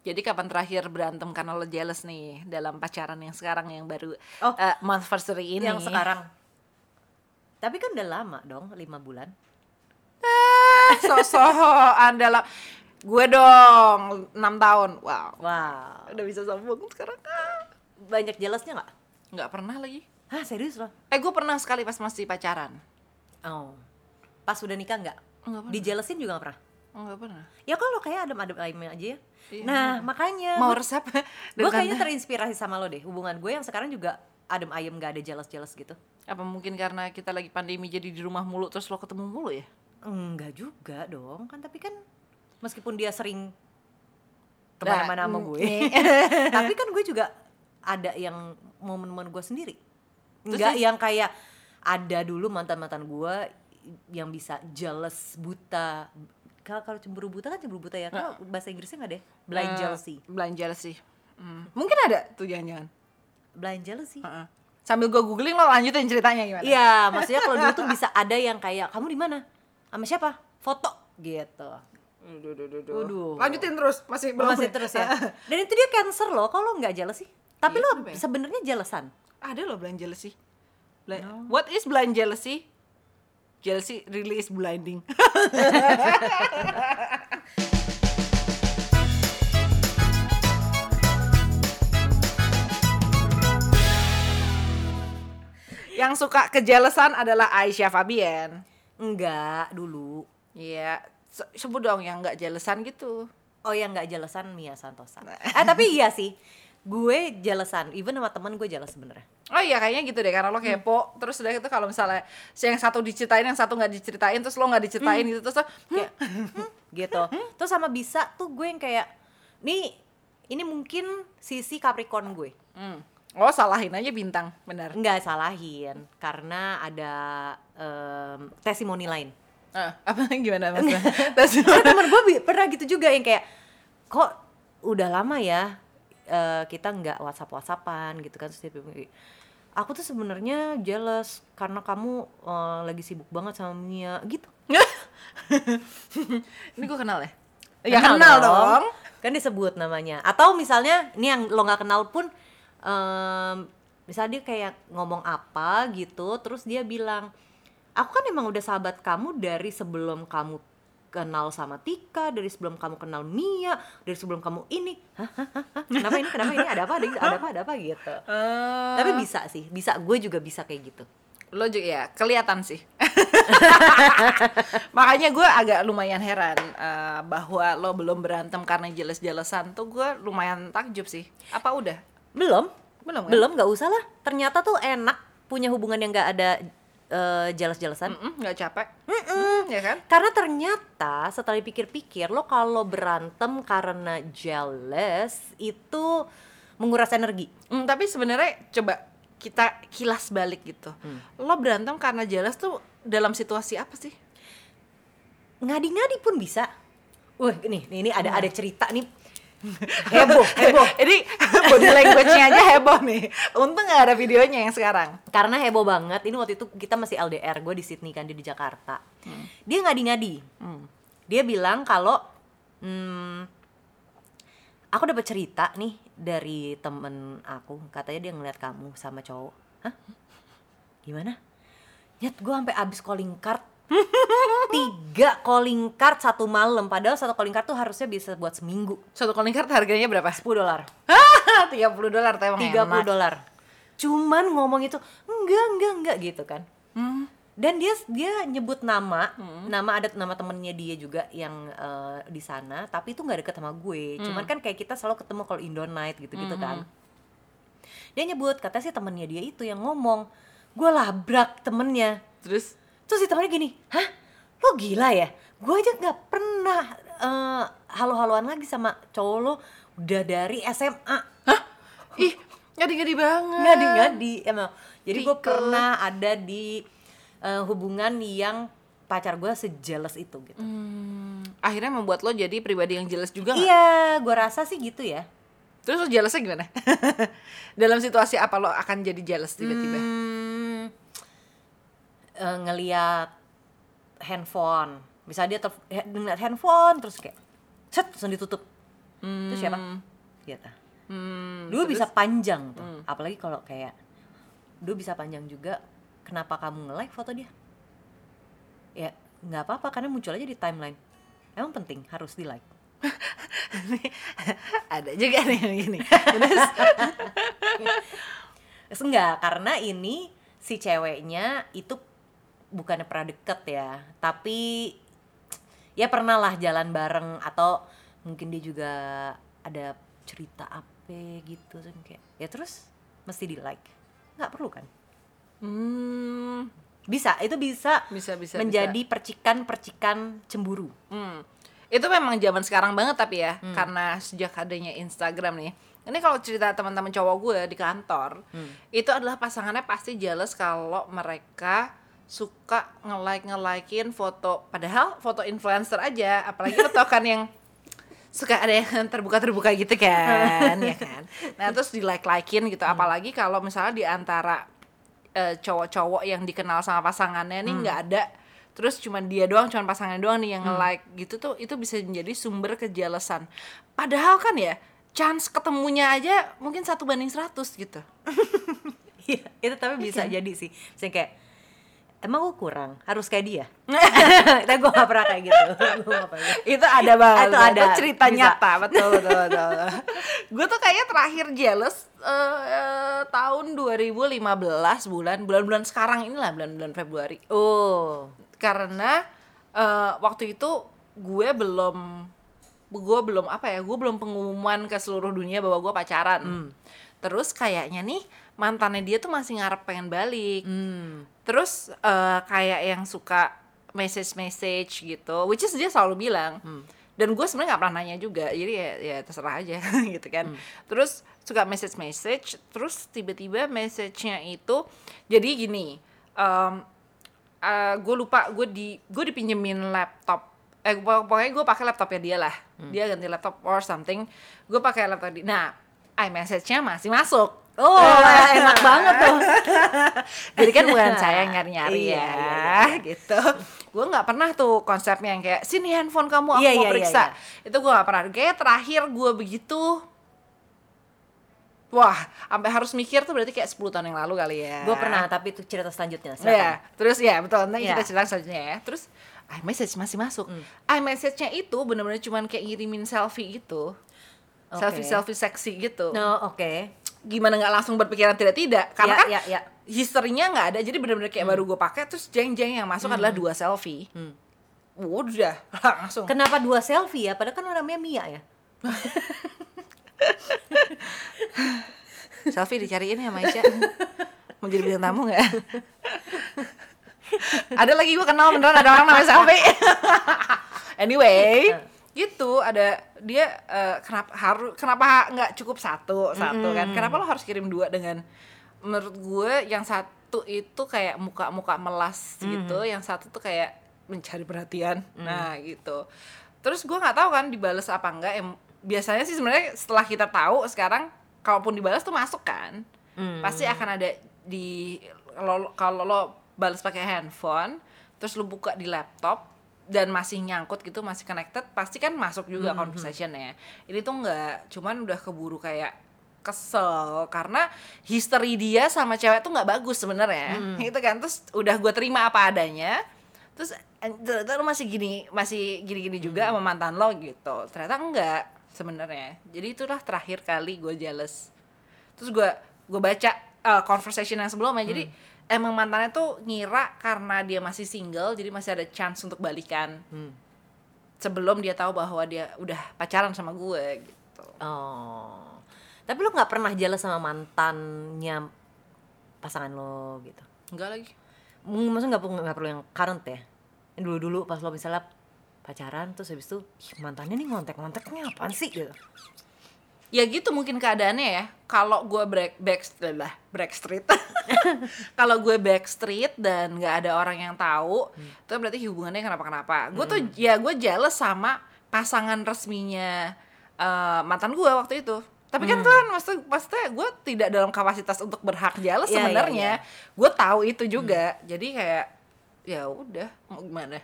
Jadi kapan terakhir berantem karena lo jealous nih dalam pacaran yang sekarang yang baru Oh. eh, anniversary ini? yang sekarang tapi kan udah lama dong lima bulan Sosokan dalam gue dong 6 tahun. Wow. wow Udah bisa sambung sekarang. Ah. banyak jealousnya nggak Nggak pernah lagi. Hah serius loh Eh gue pernah sekali pas masih pacaran. oh pas udah nikah nggak Nggak pernah. di jealousin juga nggak pernah Nggak pernah. ya kalau kayak adem-adem aja ya Iya. nah makanya Mau resep? gue kayaknya terinspirasi sama lo deh hubungan gue yang sekarang juga adem ayem nggak ada jealous gitu Apa mungkin karena kita lagi pandemi jadi di rumah mulu terus lo ketemu mulu ya? enggak juga dong kan tapi kan meskipun dia sering Nah, ke mana-mana sama gue tapi kan gue juga ada yang momen-momen gue sendiri enggak yang kayak ada dulu mantan-mantan gue yang bisa jealous buta kalau kalau cemburu buta kan cemburu buta ya kalau bahasa Inggrisnya nggak deh blind Eh, jealousy Blind jealousy. Hmm. Mungkin ada tuh jangan-jangan. blind jealousy Heeh. Sambil gue googling lo lanjutin ceritanya gimana? iya maksudnya kalau dulu tuh bisa ada yang kayak kamu di mana sama siapa foto gitu. Waduh. Lanjutin terus, masih Belum masih terus ya dan itu dia cancer loh kalau nggak jealous sih tapi Iya, lo ya? sebenarnya jealousan Ada loh blind jealousy. Bli- What is blind jealousy? Jealousy really is blinding. Yang suka kejelesan adalah Aisyah Fabian. enggak dulu Iya, se- sebut dong yang nggak jelesan gitu. Oh yang nggak jelesan Mia Santosa. Eh tapi iya sih, gue jelesan. Even sama temen gue jelas sebenarnya. Oh iya kayaknya gitu deh karena lo kepo terus udah gitu kalau misalnya si yang satu diceritain yang satu nggak diceritain terus lo nggak diceritain gitu terus lo, "Hmm, Kayak "Hmm?" gitu. Terus sama bisa tuh gue yang kayak, nih ini mungkin sisi Capricorn gue. hmm. oh salahin aja bintang benar Nggak salahin, karena ada em, testimoni lain. Ah, apa gimana maksudnya Terus- Karena temen gue pernah gitu juga yang kayak, kok udah lama ya eh, kita nggak WhatsApp WhatsAppan gitu kan. Dia bilang, aku tuh sebenarnya jealous karena kamu eh, lagi sibuk banget sama Mia gitu. ini gue kenal ya ya kenal dong, Kan disebut namanya. Atau misalnya ini yang lo nggak kenal pun em, misalnya dia kayak ngomong apa gitu terus dia bilang, "Aku kan emang udah sahabat kamu dari sebelum kamu kenal sama Tika, dari sebelum kamu kenal Mia, dari sebelum kamu ini." Hah, hah, hah, hah? Kenapa ini? Kenapa ini? Ada apa? Ada, ada apa? Ada apa gitu. Eh, Tapi bisa sih, bisa gue juga bisa kayak gitu. lo juga ya kelihatan sih makanya gue agak lumayan heran eh, bahwa lo belum berantem karena jelas-jelasan tuh gue lumayan takjub sih apa udah Belum, belum kan? belum nggak usah lah. Ternyata tuh enak punya hubungan yang nggak ada eh, jelas-jelasan. Nggak capek Mm-mm, ya kan Karena ternyata setelah dipikir-pikir lo kalau berantem karena jealous itu menguras energi. Mm, tapi sebenarnya coba kita kilas balik gitu lo berantem karena jelas tuh dalam situasi apa sih Ngadi-ngadi pun bisa. Wah, nih, nih, ini ada ada cerita nih. heboh, heboh. Jadi body language-nya aja heboh nih. Untung nggak ada videonya yang sekarang. Karena heboh banget. Ini waktu itu kita masih LDR, gue di Sydney kan dia di Jakarta. Dia ngadi-ngadi. Hmm. Dia bilang kalau hmm, aku dapat cerita nih dari temen aku, katanya dia ngeliat kamu sama cowok. Hah? Gimana? Nyet, gue sampai abis calling card. Tiga calling card satu malam. Padahal satu calling card tuh harusnya bisa buat seminggu. Satu calling card harganya berapa? 10 dolar. 30 dolar tuh emang 30 enak. dolar. Cuman ngomong itu enggak enggak enggak gitu kan. Hmm. Dan dia dia nyebut nama, nama ada nama temennya dia juga yang eh, di sana, tapi itu nggak deket sama gue. Cuman kan kayak kita selalu ketemu kalau Indo Night gitu-gitu kan. Dia nyebut katanya sih temennya dia itu yang ngomong, gue labrak temennya. Terus Terus si temennya gini, hah? Lo gila ya? Gue aja nggak pernah eh, halo-haloan lagi sama cowok lo udah dari SMA. ih, ngadi-ngadi banget. ngadi-ngadi emang jadi gue pernah ada di eh, hubungan yang pacar gue sejelas itu gitu Hmm, akhirnya membuat lo jadi pribadi yang jelas juga nggak? iya gue rasa sih gitu ya Terus lo jelasnya gimana? Dalam situasi apa lo akan jadi jealous tiba-tiba? hmm, eh, ngeliat handphone. Misalnya dia he- ngeliat handphone terus kayak set langsung ditutup. Hmm. terus siapa gitu Hmm, dulu bisa panjang tuh. Apalagi kalau kayak dulu bisa panjang juga kenapa kamu nge-like foto dia? Ya nggak apa-apa karena muncul aja di timeline. Emang penting harus di like ada juga nih yang gini. Terus? Terus enggak, karena ini si ceweknya itu bukannya pernah deket ya, tapi ya pernah lah jalan bareng atau mungkin dia juga ada cerita apa gitu kan kayak ya terus mesti di like nggak perlu kan? Hmm, bisa itu bisa, Bisa, bisa, menjadi percikan-percikan cemburu. Hmm. Itu memang zaman sekarang banget tapi ya, karena sejak adanya Instagram nih. Ini kalau cerita teman-teman cowok gue di kantor, itu adalah pasangannya pasti jealous kalau mereka suka nge-like nge-likein foto padahal foto influencer aja, apalagi lo tau kan yang suka ada yang terbuka-terbuka gitu kan, ya kan. Nah, terus di like-likein gitu, apalagi kalau misalnya di antara eh, cowok-cowok yang dikenal sama pasangannya nih nggak ada terus cuman dia doang cuman pasangannya doang nih yang nge-like gitu tuh itu bisa menjadi sumber kejelesan padahal kan ya chance ketemunya aja mungkin satu banding 100 gitu. Iya, itu tapi bisa kan? jadi sih. Misalnya kayak emang gue kurang? Harus kayak dia? Tapi gue gak pernah kayak gitu. Gue gak pernah itu ada banget Itu ada, cerita bisa. nyata. Betul betul, betul. gue tuh kayaknya terakhir jealous eh, eh, tahun 2015 bulan bulan-bulan sekarang inilah bulan-bulan Februari. Oh. Karena eh, waktu itu gue belum gue belum apa ya gue belum pengumuman ke seluruh dunia bahwa gue pacaran. Terus kayaknya nih mantannya dia tuh masih ngarep pengen balik. Hmm. terus eh, kayak yang suka message message gitu which is dia selalu bilang. Dan gue sebenarnya nggak pernah nanya juga jadi ya, ya terserah aja gitu kan. Terus suka message message terus tiba-tiba message-nya itu jadi gini em, eh, gue lupa gue di gue dipinjemin laptop. Eh pok- pokoknya gue pakai laptopnya dia lah. Dia ganti laptop or something. Gue pakai laptop dia. Nah iMessage-nya masih masuk oh enak banget tuh jadi kan bukan saya yang nyari-nyari Iya, ya, iya, iya. gitu. Gue nggak pernah tuh konsepnya yang kayak sini handphone kamu aku Iya, mau iya, iya, periksa. iya. Itu gue nggak pernah. Kayak terakhir gue begitu, wah, sampai harus mikir tuh berarti kayak 10 tahun yang lalu kali ya. gue pernah tapi itu cerita selanjutnya Iya, silakan. terus ya betul. Nanti Iya. kita cerita selanjutnya ya. Terus iMessage masih masuk. Hmm. iMessage-nya itu bener-bener cuman kayak ngirimin selfie gitu. Oke. Selfie-selfie seksi gitu. no oke Gimana nggak langsung berpikiran tidak tidak? Karena Ya, kan ya, ya. historinya nggak ada. Jadi bener-bener kayak baru gue pakai terus jeng-jeng yang masuk adalah dua selfie. Hmm. udah langsung. Kenapa dua selfie ya? Padahal kan namanya Mia ya? Selfie dicariin ya Maisha? Mau jadi bintang tamu nggak? Ada lagi gue kenal beneran ada orang namanya selfie. Anyway gitu ada dia eh, kenapa harus kenapa nggak cukup satu satu kan. Kenapa lo harus kirim dua dengan menurut gue yang satu itu kayak muka-muka melas gitu yang satu tuh kayak mencari perhatian. Nah gitu. Terus gue nggak tahu kan dibales apa enggak em biasanya sih sebenarnya setelah kita tahu sekarang kalaupun dibalas tuh masuk kan pasti akan ada di kalau kalau lo balas pakai handphone terus lo buka di laptop dan masih nyangkut gitu masih connected pasti kan masuk juga conversationnya ini tuh nggak cuman udah keburu kayak kesel karena history dia sama cewek tuh nggak bagus sebenarnya. Gitu kan terus udah gue terima apa adanya terus eh, ternyata masih gini masih gini-gini juga sama mantan lo gitu. Ternyata enggak sebenarnya. Jadi itulah terakhir kali gue jealous. Terus gue gue baca eh, conversation yang sebelumnya. Jadi emang mantannya tuh ngira karena dia masih single jadi masih ada chance untuk balikan. Sebelum dia tahu bahwa dia udah pacaran sama gue gitu. Oh. Tapi lu nggak pernah jealous sama mantannya pasangan lo gitu? Enggak lagi. Maksudnya nggak perlu nggak perlu yang current ya? Dulu dulu pas lo misalnya pacaran terus habis itu "Ih, mantannya nih ngontek ngonteknya apaan sih? gitu ya gitu mungkin keadaannya ya. Kalau gue break back lah break street. Kalau gue back street dan nggak ada orang yang tahu itu berarti hubungannya kenapa kenapa gue tuh ya gue jealous sama pasangan resminya eh, mantan gue waktu itu. Tapi kan tuh kan maksud maksudnya gue tidak dalam kapasitas untuk berhak jealous Iya, iya, sebenarnya. gue tahu itu juga. Jadi kayak ya udah mau gimana?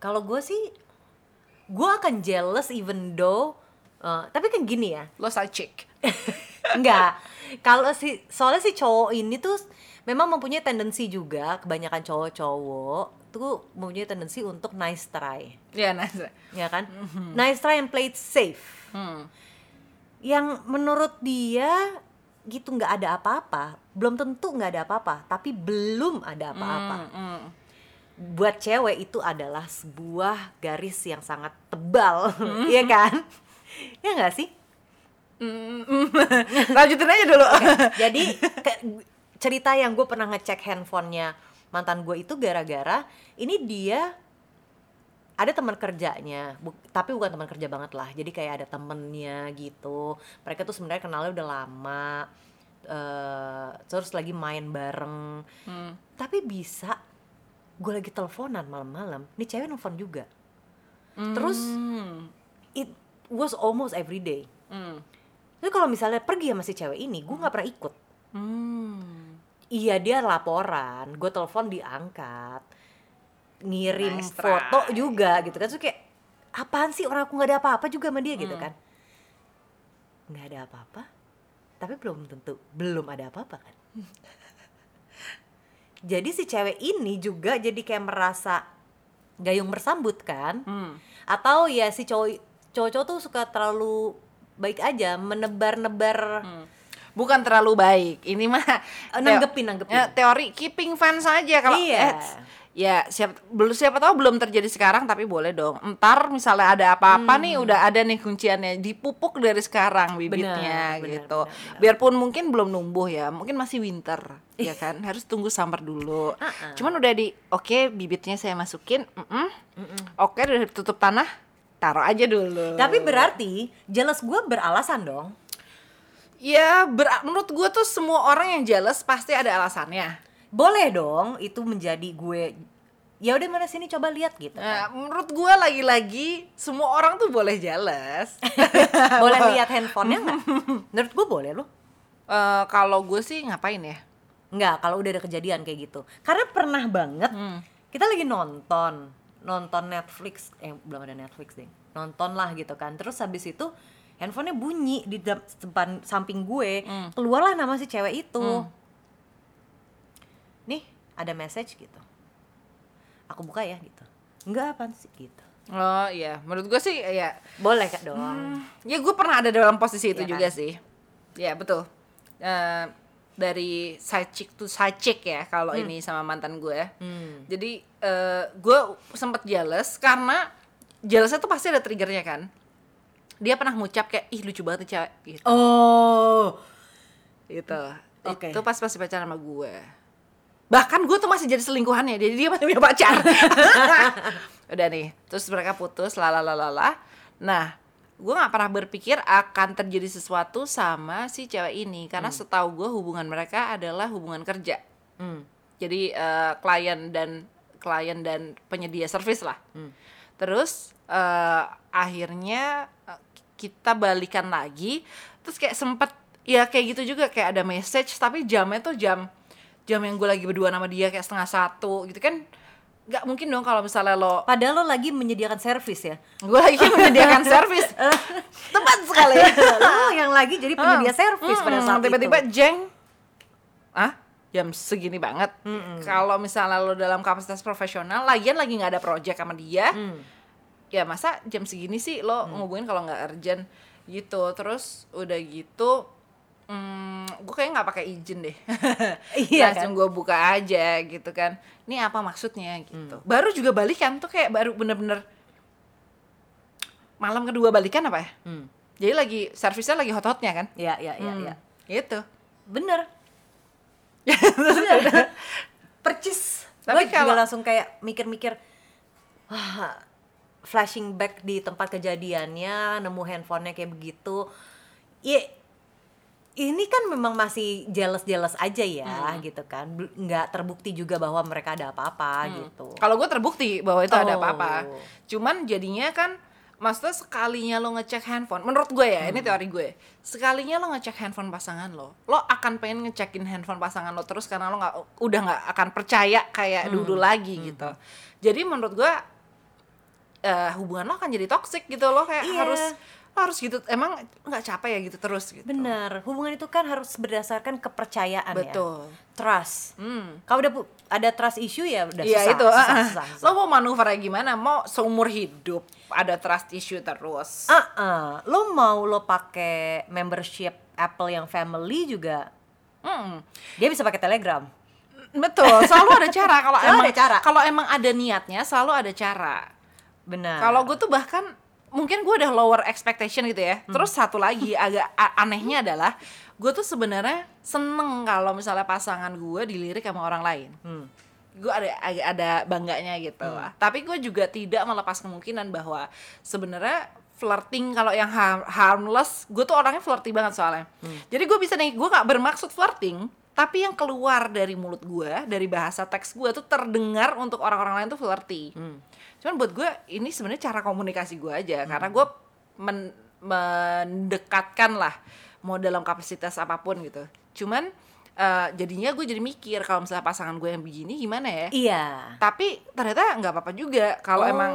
Kalau gue sih gue akan jealous even though Eh, tapi kan gini ya, Lo side chick. Enggak. Kalau si soalnya si cowok ini tuh memang mempunyai tendensi juga kebanyakan cowok-cowok tuh mempunyai tendensi untuk nice try, Ya, nice. ya kan? Nice try and play it safe. Hmm. Yang menurut dia gitu nggak ada apa-apa, belum tentu nggak ada apa-apa, tapi belum ada apa-apa. Hmm. Buat cewek itu adalah sebuah garis yang sangat tebal, iya kan? Ya nggak sih? Lanjutin aja dulu. Jadi ke- cerita yang gue pernah ngecek handphonenya mantan gue itu gara-gara ini dia ada teman kerjanya, bu- tapi bukan teman kerja banget lah. Jadi kayak ada temennya gitu. Mereka tuh sebenarnya kenalnya udah lama, eh terus lagi main bareng. Hmm. Tapi bisa gue lagi teleponan malam-malam, nih cewek nelfon juga. Terus Hmm. it was almost every day. Hmm. Tapi kalau misalnya pergi sama si cewek ini, gue nggak pernah ikut. Hmm. Iya dia laporan, gue telepon diangkat, ngirim Nice foto juga gitu kan, terus kayak apaan sih orang aku nggak ada apa-apa juga sama dia Hmm. gitu kan, nggak ada apa-apa, tapi belum tentu belum ada apa-apa kan. jadi si cewek ini juga jadi kayak merasa gayung bersambut kan, Hmm. atau ya si cowok cowok-cowok tuh suka terlalu baik aja menebar-nebar Hmm. Bukan terlalu baik. Ini mah Eh, nanggepin, nanggepin. Ya, teori keeping fans aja kalau Iya. eh, ya siapa belum siapa tahu belum terjadi sekarang tapi boleh dong. Ntar misalnya ada apa-apa nih udah ada nih kunciannya dipupuk dari sekarang bibitnya benar, gitu. benar, benar. Biarpun mungkin belum numbuh ya, mungkin masih winter ya kan. Harus tunggu summer dulu. Uh-uh. Cuman udah di oke bibitnya saya masukin, mm-mm. oke udah tutup tanah, taruh aja dulu. Tapi berarti jealous gue beralasan dong. Ya, ber- menurut gue tuh semua orang yang jealous pasti ada alasannya. Boleh dong itu menjadi gue. Ya udah mana sini coba lihat gitu. Nah, kan. menurut gue lagi-lagi semua orang tuh boleh jealous. boleh lihat handphonenya nggak? Menurut gue boleh loh. Eh, kalau gue sih ngapain ya? Nggak kalau udah ada kejadian kayak gitu. Karena pernah banget Hmm. kita lagi nonton nonton Netflix eh belum ada Netflix deh nonton lah gitu kan. Terus habis itu handphonenya bunyi di depan samping gue. Hmm. keluarlah nama si cewek itu. Nih ada message gitu. Aku buka ya gitu. Enggak apa sih? Gitu. Oh iya, menurut gue sih ya, boleh kak doang ya gue pernah ada dalam posisi itu Iya juga kan? sih. Ya betul. Eh, dari side chick to side chick ya kalau ini sama mantan gue. Hmm. Jadi eh, gue sempet jealous karena jealousnya tuh pasti ada triggernya kan. Dia pernah ngucap kayak ih lucu banget nih cewek gitu. oh gitu Oke. itu pas masih pacaran sama gue bahkan gue tuh masih jadi selingkuhannya jadi dia masih punya pacar udah nih terus mereka putus lalalalala nah gue nggak pernah berpikir akan terjadi sesuatu sama si cewek ini karena setahu gue hubungan mereka adalah hubungan kerja. Hmm. jadi eh, klien dan klien dan penyedia service lah. Terus eh, akhirnya eh, kita balikan lagi terus kayak sempet ya kayak gitu juga kayak ada message tapi jamnya tuh jam jam yang gue lagi berdua sama dia kayak setengah satu gitu kan nggak mungkin dong kalau misalnya lo padahal lo lagi menyediakan servis ya? Gue lagi menyediakan service. Tepat sekali. Lo yang lagi jadi penyedia Hmm, servis pada hmm, saat tiba-tiba itu. jeng. Ah jam segini banget. Kalau misalnya lo dalam kapasitas profesional lagian lagi nggak ada project sama dia. Hmm. ya masa jam segini sih lo ngubungin kalau nggak urgent gitu. Terus udah gitu hmm, gue kayak nggak pakai izin deh. Iya langsung gue buka aja gitu kan. Ini apa maksudnya gitu. Baru juga balikan tuh kayak baru bener-bener malam kedua balikan apa ya? Hmm. jadi lagi servisnya lagi hot-hotnya kan? Ya ya ya Hmm, ya gitu. Bener. Bener. percis. Tapi tapi kalau kalau- langsung kayak mikir-mikir wah flashing back di tempat kejadiannya nemu handphonenya kayak begitu. Ya ini kan memang masih jealous-jealous aja ya gitu kan nggak terbukti juga bahwa mereka ada apa-apa gitu Kalau gue terbukti bahwa itu ada Oh. apa-apa. Cuman jadinya kan maksudnya sekalinya lo ngecek handphone, menurut gue ya, ini teori gue. Sekalinya lo ngecek handphone pasangan lo, lo akan pengen ngecekin handphone pasangan lo terus karena lo nggak udah nggak akan percaya kayak dulu lagi gitu. Jadi menurut gue eh, hubungan lo akan jadi toxic gitu lo kayak Iya. harus harus gitu emang nggak capek ya gitu terus gitu Benar, hubungan itu kan harus berdasarkan kepercayaan ya. betul Trust. hmm. Kalau udah ada trust issue ya udah Iya susah, itu, susah, ah, ah. susah, susah. lo mau manuvernya gimana? Mau seumur hidup ada trust issue terus? Ah, ah. lo mau lo pakai membership Apple yang family juga Hmm. dia bisa pakai Telegram. Betul, selalu ada cara. Kalau emang ada cara. kalau emang ada niatnya, selalu ada cara. Benar. Kalau gue tuh bahkan mungkin gue udah lower expectation gitu ya. Hmm. Terus satu lagi agak anehnya adalah gue tuh sebenarnya seneng kalau misalnya pasangan gue dilirik sama orang lain. Hmm. Gue ada agak ada bangganya gitu lah. Tapi gue juga tidak melepas kemungkinan bahwa sebenarnya flirting kalau yang har- harmless, gue tuh orangnya flirty banget soalnya. Jadi gue bisa nih, gue gak bermaksud flirting, tapi yang keluar dari mulut gue, dari bahasa teks gue tuh terdengar untuk orang-orang lain tuh flirty. Hmm. Cuman buat gue ini sebenarnya cara komunikasi gue aja karena gue men- mendekatkan lah mau dalam kapasitas apa pun gitu. Cuman eh, jadinya gue jadi mikir kalau misalnya pasangan gue yang begini gimana ya? Iya. Tapi ternyata nggak apa-apa juga kalau Oh. emang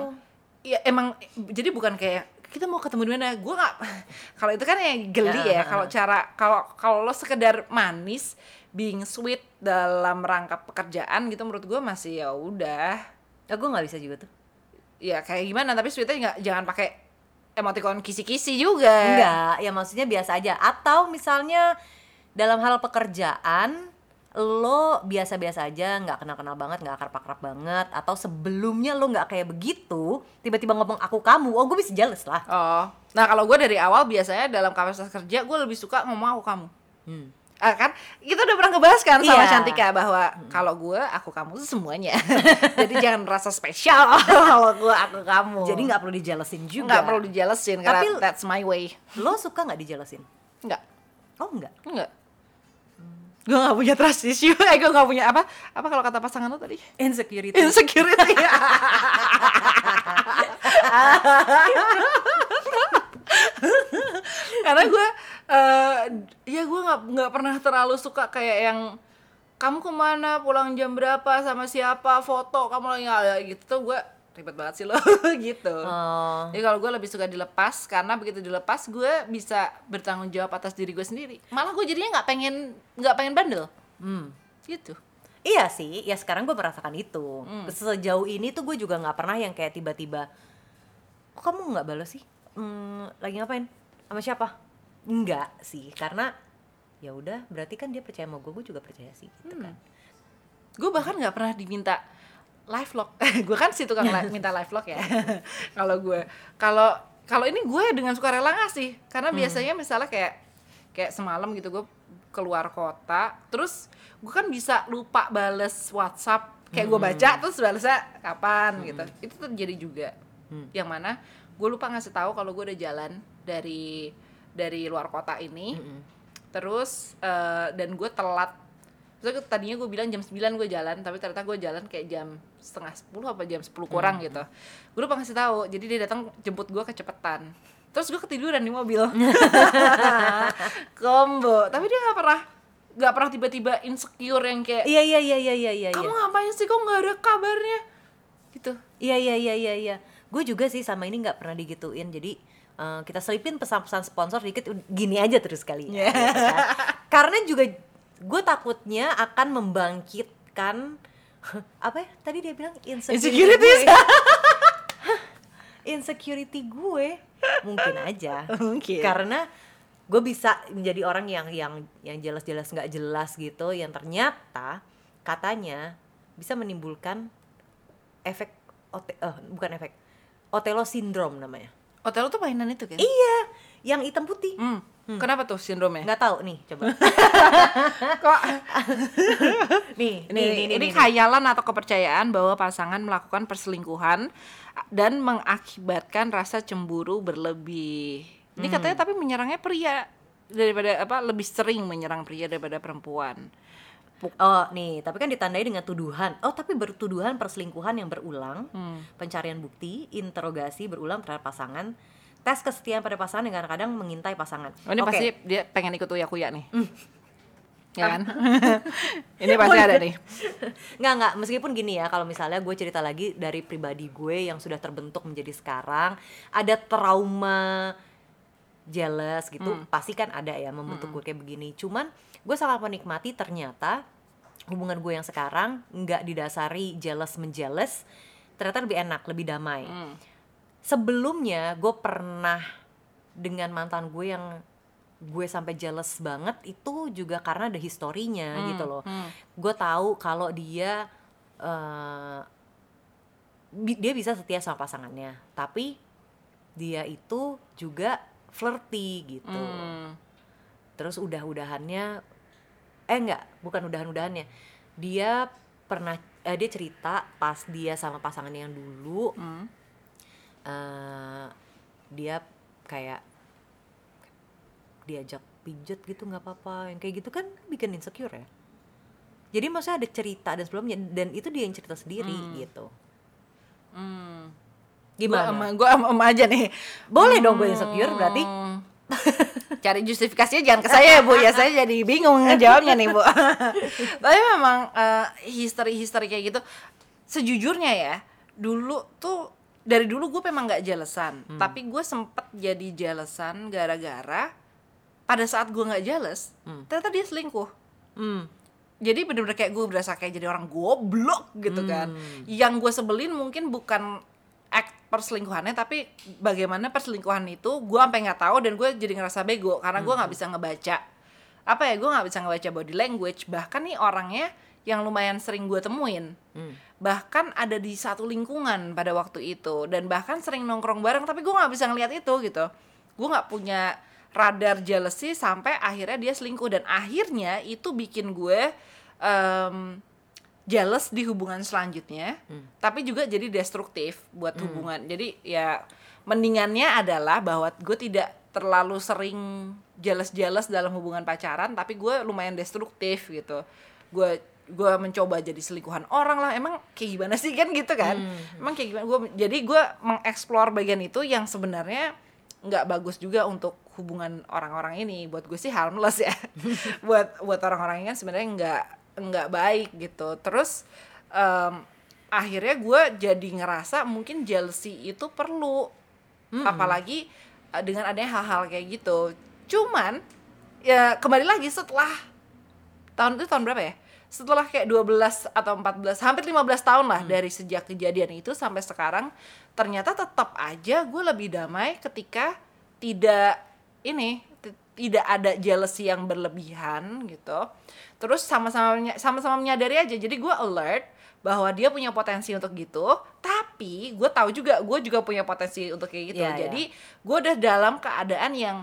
ya emang jadi bukan kayak kita mau ketemu di mana gue nggak kalau itu kan yang geli Ya, ya kalau cara kalau kalau lo sekedar manis being sweet dalam rangka pekerjaan gitu menurut gue masih ya udah Ya, gue nggak bisa juga tuh. Ya kayak gimana tapi sweetnya nggak jangan pakai emoticon kisi-kisi juga Enggak, ya maksudnya biasa aja. Atau misalnya dalam hal pekerjaan lo biasa-biasa aja, nggak kenal-kenal banget, nggak akrab-akrab banget, atau sebelumnya lo nggak kayak begitu, tiba-tiba ngomong aku kamu, oh gue bisa jealous lah. oh nah kalau gue dari awal biasanya dalam kapasitas kerja gue lebih suka ngomong aku kamu Hmm. Ah, kan kita udah pernah ngebahas kan sama Iya. Cantika bahwa kalau gue aku kamu tuh semuanya jadi jangan merasa spesial kalau gue aku kamu Jadi nggak perlu dijelasin juga. nggak perlu dijelasin karena Tapi- that's my way Lo suka nggak dijelasin? nggak Oh enggak. nggak gue nggak punya trust issue eh gue nggak punya apa apa kalau kata pasangan lo tadi Insecurity. insecurity karena gue eh ya gue nggak nggak pernah terlalu suka kayak yang kamu ke mana pulang jam berapa sama siapa foto kamu lagi ada gitu tuh gue ribet banget sih lo gitu Oh. jadi kalau gue lebih suka dilepas karena begitu dilepas gue bisa bertanggung jawab atas diri gue sendiri malah gue jadinya nggak pengen nggak pengen bandel Hmm. gitu Iya sih, ya sekarang gue merasakan itu. Hmm. Sejauh ini tuh gue juga nggak pernah yang kayak tiba-tiba, kok kamu nggak balas sih? Hmm, lagi ngapain? Sama siapa? Enggak sih, karena ya udah berarti kan dia percaya sama gue, gue juga percaya sih gitu Hmm. kan. gue bahkan nggak pernah diminta live vlog gue kan si tukang li- minta live vlog ya kalau gue kalau kalau ini gue dengan sukarela ngasih karena biasanya misalnya kayak kayak semalam gitu gue keluar kota terus gue kan bisa lupa bales WhatsApp kayak gue baca terus balesnya kapan gitu. Itu terjadi juga. Hmm. yang mana gue lupa ngasih tahu kalau gue udah jalan dari dari luar kota ini. Mm-mm. terus eh, dan gue telat. Terus tadinya gue bilang jam 9 gue jalan tapi ternyata gue jalan kayak jam setengah 10 apa jam 10 kurang gitu. Gue lupa ngasih tahu jadi dia datang jemput gue kecepetan terus gue ketiduran di mobil. Combo. Tapi dia nggak pernah nggak pernah tiba-tiba insecure yang kayak Iya iya iya iya iya iya. kamu ngapain sih? Kok nggak ada kabarnya? Gitu. Iya iya iya iya iya. Gue juga sih sama ini nggak pernah digituin. Jadi eh, kita selipin pesan-pesan sponsor dikit gini aja terus kali. Yeah. Karena juga gue takutnya akan membangkitkan apa ya? Tadi dia bilang insecurity. Gue. insecurity gue mungkin aja. Mungkin. Karena gue bisa menjadi orang yang yang yang jelas-jelas nggak jelas gitu, yang ternyata katanya bisa menimbulkan efek ote, eh, bukan efek Otelo syndrome namanya. Otelo tuh mainan itu kan Iya, yang hitam putih. Hmm. kenapa tuh sindromnya Nggak tahu nih, coba. kok nih, ini nih, nih, ini nih, nih. khayalan atau kepercayaan bahwa pasangan melakukan perselingkuhan dan mengakibatkan rasa cemburu berlebih. Ini Hmm. katanya tapi menyerangnya pria daripada apa lebih sering menyerang pria daripada perempuan. Oh, nih, tapi kan ditandai dengan tuduhan. Oh, tapi bertuduhan perselingkuhan yang berulang, Hmm. pencarian bukti, interogasi berulang terhadap pasangan, tes kesetiaan pada pasangan yang kadang-kadang mengintai pasangan. Oh, ini Oke. pasti dia pengen ikut uya-kuya nih. Ya kan? ini pasti ada nih. Nggak, nggak. Meskipun gini ya, kalau misalnya gue cerita lagi dari pribadi gue yang sudah terbentuk menjadi sekarang, ada trauma jealous gitu Hmm. pasti kan ada ya membentuk gue kayak begini cuman gue sangat menikmati ternyata hubungan gue yang sekarang nggak didasari jealous menjealous ternyata lebih enak lebih damai Hmm. sebelumnya gue pernah dengan mantan gue yang gue sampai jealous banget itu juga karena ada historinya Hmm, gitu loh hmm. gue tahu kalau dia eh, bi- dia bisa setia sama pasangannya tapi dia itu juga flirty gitu Hmm. terus udah-udahannya eh enggak bukan udahan-udahannya dia pernah eh, dia cerita pas dia sama pasangannya yang dulu Hmm. eh, dia kayak diajak pijet gitu nggak apa-apa yang kayak gitu kan bikin insecure ya jadi maksudnya ada cerita dan sebelumnya dan itu dia yang cerita sendiri gitu Hmm. gimana gue am, am aja nih. boleh dong gue insecure berarti Hmm. Cari justifikasinya jangan ke saya ya bu. Ya saya jadi bingung ngejawabnya nih bu. Tapi memang eh, history-history kayak gitu sejujurnya ya dulu tuh dari dulu gue memang nggak jelesan tapi gue sempet jadi jelesan gara-gara pada saat gue nggak jealous ternyata dia selingkuh. Hmm. jadi bener-bener kayak gue berasa kayak jadi orang goblok gitu kan. Yang gue sebelin mungkin bukan act perselingkuhannya tapi bagaimana perselingkuhan itu gue sampai nggak tahu dan gue jadi ngerasa bego karena gue nggak bisa ngebaca. Apa ya gue nggak bisa ngebaca body language. Bahkan nih orangnya yang lumayan sering gue temuin. Bahkan ada di satu lingkungan pada waktu itu dan bahkan sering nongkrong bareng tapi gue nggak bisa ngelihat itu gitu. Gue nggak punya radar jealousy sampai akhirnya dia selingkuh dan akhirnya itu bikin gue em, jealous di hubungan selanjutnya tapi juga jadi destruktif buat hubungan. Jadi ya mendingannya adalah bahwa gue tidak terlalu sering jealous-jealous dalam hubungan pacaran tapi gue lumayan destruktif gitu. Gue gue mencoba jadi selingkuhan orang lah. Emang kayak gimana sih kan gitu kan? Emang kayak gimana? Gue jadi gue mengeksplor bagian itu yang sebenarnya nggak bagus juga untuk hubungan orang-orang ini. Buat gue sih harmless ya. Buat buat orang-orang ini kan sebenarnya nggak nggak baik gitu. Terus em, akhirnya gue jadi ngerasa mungkin jealousy itu perlu. Apalagi eh, dengan adanya hal-hal kayak gitu. Cuman ya kembali lagi setelah tahun itu tahun berapa ya? Setelah kayak 12 atau 14 hampir 15 tahun lah dari sejak kejadian itu sampai sekarang ternyata tetap aja gue lebih damai ketika tidak ini tidak ada jealousy yang berlebihan gitu. Terus sama-sama sama-sama menyadari aja. Jadi gue alert bahwa dia punya potensi untuk gitu. Tapi gue tahu juga gue juga punya potensi untuk kayak gitu. Iya, iya. jadi gue udah dalam keadaan yang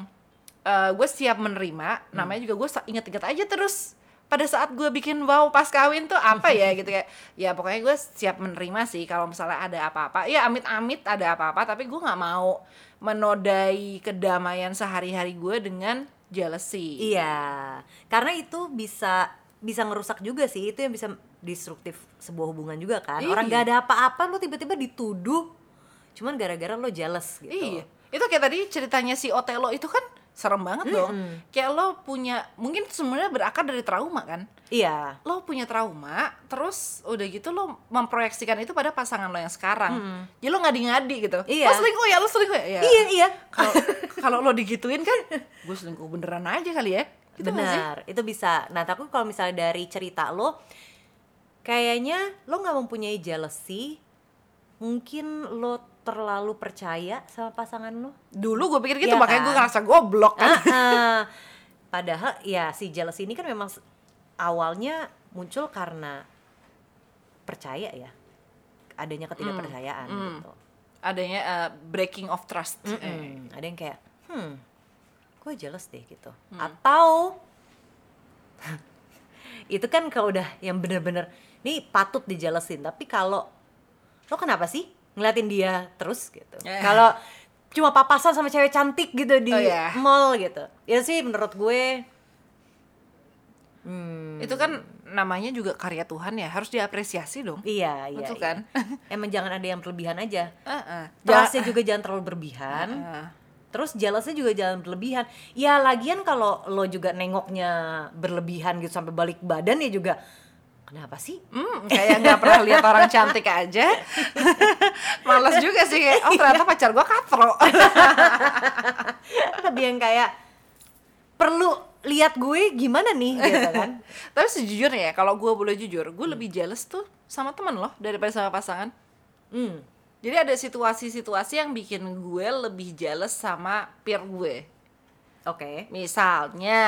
eh, gue siap menerima. Namanya juga gue inget-inget aja terus pada saat gue bikin wow pas kawin tuh apa ya gitu kayak ya pokoknya gue siap menerima sih kalau misalnya ada apa-apa ya amit-amit ada apa-apa tapi gue nggak mau menodai kedamaian sehari-hari gue dengan jealousy Iya, karena itu bisa bisa ngerusak juga sih. Itu yang bisa destruktif sebuah hubungan juga kan. Orang Iya. gak ada apa-apa lu tiba-tiba dituduh cuman gara-gara lo jealous gitu. Iya. Itu kayak tadi ceritanya si Otelo itu kan serem banget dong. Kayak lo punya mungkin sebenarnya berakar dari trauma kan. Iya. Lo punya trauma, terus udah gitu lo memproyeksikan itu pada pasangan lo yang sekarang. Jadi lo ngadi-ngadi gitu. Iya. Lo selingkuh ya, lo selingkuh ya. Ya. Iya, iya. Kalau kalau lo digituin kan, gue selingkuh beneran aja kali ya. Gitu? Benar, itu bisa. Nah, tapi kalau misalnya dari cerita lo, kayaknya lo nggak mempunyai jealousy, mungkin lo terlalu percaya sama pasangan lo. Dulu gue pikir gitu, Iya makanya gue kan? ngerasa goblok kan. Ah, ah. Padahal ya si jealousy ini kan memang awalnya muncul karena percaya ya, adanya ketidakpercayaan hmm. gitu. Adanya uh, breaking of trust. Eh. Mm-mm. Ada yang kayak, hmm, gue jealous deh gitu. Hmm. Atau itu kan kalau udah yang bener-bener ini patut dijelasin. Tapi kalau lo kenapa sih ngeliatin dia terus gitu? Eh. Kalau cuma papasan sama cewek cantik gitu di Oh, iya. mall gitu. Ya sih menurut gue, hmm, Itu kan namanya juga karya Tuhan ya, harus diapresiasi dong. iya iya. Betul iya. kan? Emang jangan ada yang berlebihan aja. Heeh. Trustnya juga jangan terlalu berlebihan. Heeh. Terus jealousnya juga jangan berlebihan. Ya lagian kalau lo juga nengoknya berlebihan gitu sampai balik badan ya juga kenapa sih Hmm, kayak nggak pernah lihat orang cantik aja. Males juga sih oh ternyata pacar gua katro. lebih yang kayak perlu lihat gue gimana nih gitu kan Tapi sejujurnya ya, kalau gua boleh jujur, gue lebih jealous tuh sama temen loh daripada sama pasangan. hmm. Jadi ada situasi-situasi yang bikin gue lebih jealous sama peer gue. oke Misalnya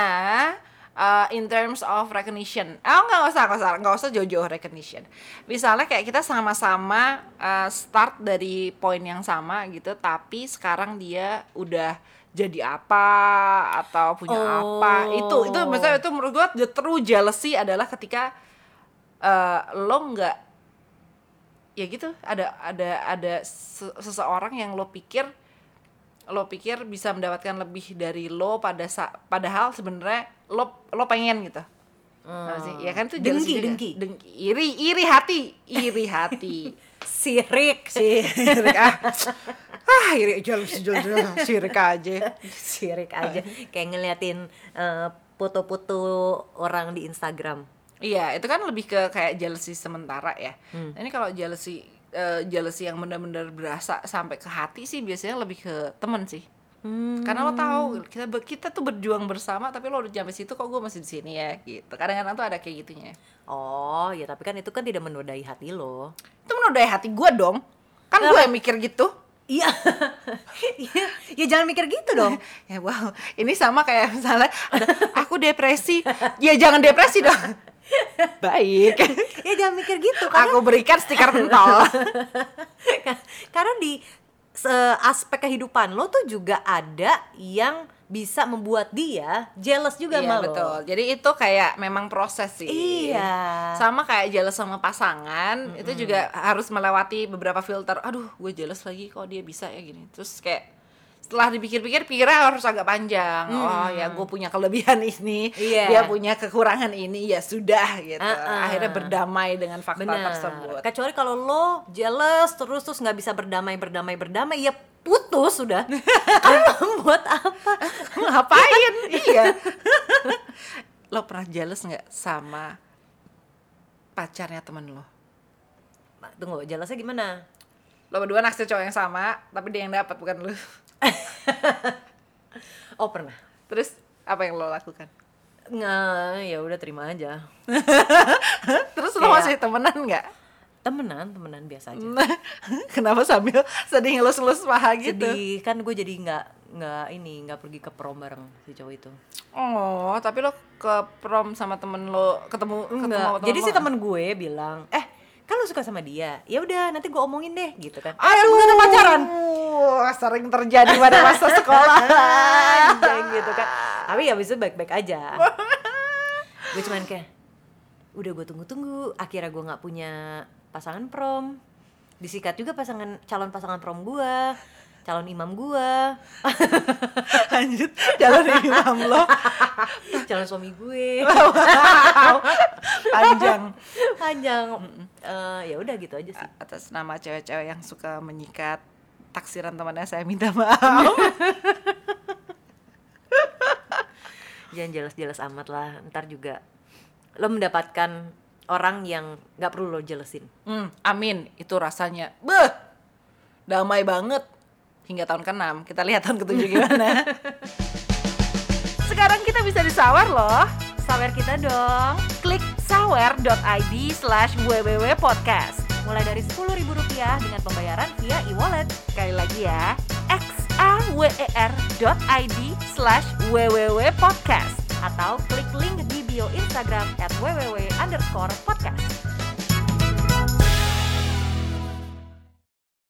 uh, in terms of recognition. Oh nggak usah, nggak usah, nggak usah jauh-jauh recognition. Misalnya kayak kita sama-sama uh, start dari poin yang sama gitu, tapi sekarang dia udah jadi apa atau punya Oh. apa. Itu itu misalnya itu menurut gue the true jealousy adalah ketika uh, lo nggak ya gitu ada ada ada se- seseorang yang lo pikir lo pikir bisa mendapatkan lebih dari lo pada sa padahal sebenarnya lo lo pengen gitu. Nah, sih? Ya kan? Itu Dengki, juga. dengki. dengki. Iri iri hati. Iri hati. Sirik. Si sirik ah. Ah iri. Jealousy jealousy sirik aja. Sirik aja. Kayak ngeliatin eh, foto-foto orang di Instagram. Iya, itu kan lebih ke kayak jealousy sementara ya. Hmm. Nah, ini kalau jealousy eh, jealousy yang benar-benar berasa sampai ke hati sih biasanya lebih ke temen sih. Hmm. Karena lo tahu kita ber- kita tuh berjuang bersama tapi lo udah sampai situ kok gue masih di sini ya gitu. Kadang-kadang tuh ada kayak gitunya. oh ya tapi kan itu kan tidak menodai hati lo Itu menodai hati gue dong. Kan gue yang mikir gitu. iya Iya, ya jangan mikir gitu dong Ya wow, ini sama kayak misalnya ada aku depresi. Ya jangan depresi dong. Baik. ya jangan mikir gitu karena Aku berikan stiker pentol. karena di aspek kehidupan lo tuh juga ada yang bisa membuat dia jealous juga Iya sama lo. betul. Jadi itu kayak memang proses sih. Iya. Sama kayak jealous sama pasangan, itu juga harus melewati beberapa filter. Aduh, gue jealous lagi kok dia bisa ya gini. Terus kayak setelah dipikir-pikir pikirnya harus agak panjang. Oh ya, gue punya kelebihan ini, Iya. dia punya kekurangan ini, ya sudah gitu. Uh-uh. Akhirnya berdamai dengan fakta Benar. tersebut. Kecuali kalau lo jealous terus terus nggak bisa berdamai berdamai berdamai ya putus sudah. Buat apa? Ngapain? iya. lo pernah jealous nggak sama pacarnya temen lo? Tunggu, jealousnya gimana? Lo berdua naksir cowok yang sama, tapi dia yang dapat bukan lo. Oh pernah. Terus apa yang lo lakukan? Nggak, ya udah terima aja. Terus lo masih temenan nggak? Temenan, temenan biasa aja. Kenapa sambil sedih ngelus-ngelus paha gitu? Sedih kan gue jadi nggak nggak ini nggak pergi ke prom bareng si cowok itu. Oh, tapi lo ke prom sama temen lo ketemu ketemu Enggak. Jadi lo si temen gue bilang, eh kan lu suka sama dia, ya udah nanti gue omongin deh gitu kan. Aduh, bukan pacaran. sering terjadi pada masa sekolah. Gitu kan. Tapi ya bisa baik-baik aja. gue cuman kayak, udah gue tunggu-tunggu. Akhirnya gue nggak punya pasangan prom. Disikat juga pasangan calon pasangan prom gue, calon imam gue, Lanjut jalan imam lo. calon suami gue. Wow. Panjang. Panjang. Eh, ya udah gitu aja sih. Atas nama cewek-cewek yang suka menyikat taksiran temannya saya minta maaf. Jangan jelas-jelas amat lah. Ntar juga lo mendapatkan orang yang nggak perlu lo jelesin. Hmm, amin. Itu rasanya. Beh. Damai banget. Hingga tahun ke-6. Kita lihat tahun ke-7 gimana. Sekarang kita bisa disawar loh. Sawer kita dong. Klik sawer.id slash www.podcast. Mulai dari Rp10.000 dengan pembayaran via e-wallet. Sekali lagi ya. xawer.id slash www.podcast. Atau klik link di bio Instagram at www underscore podcast.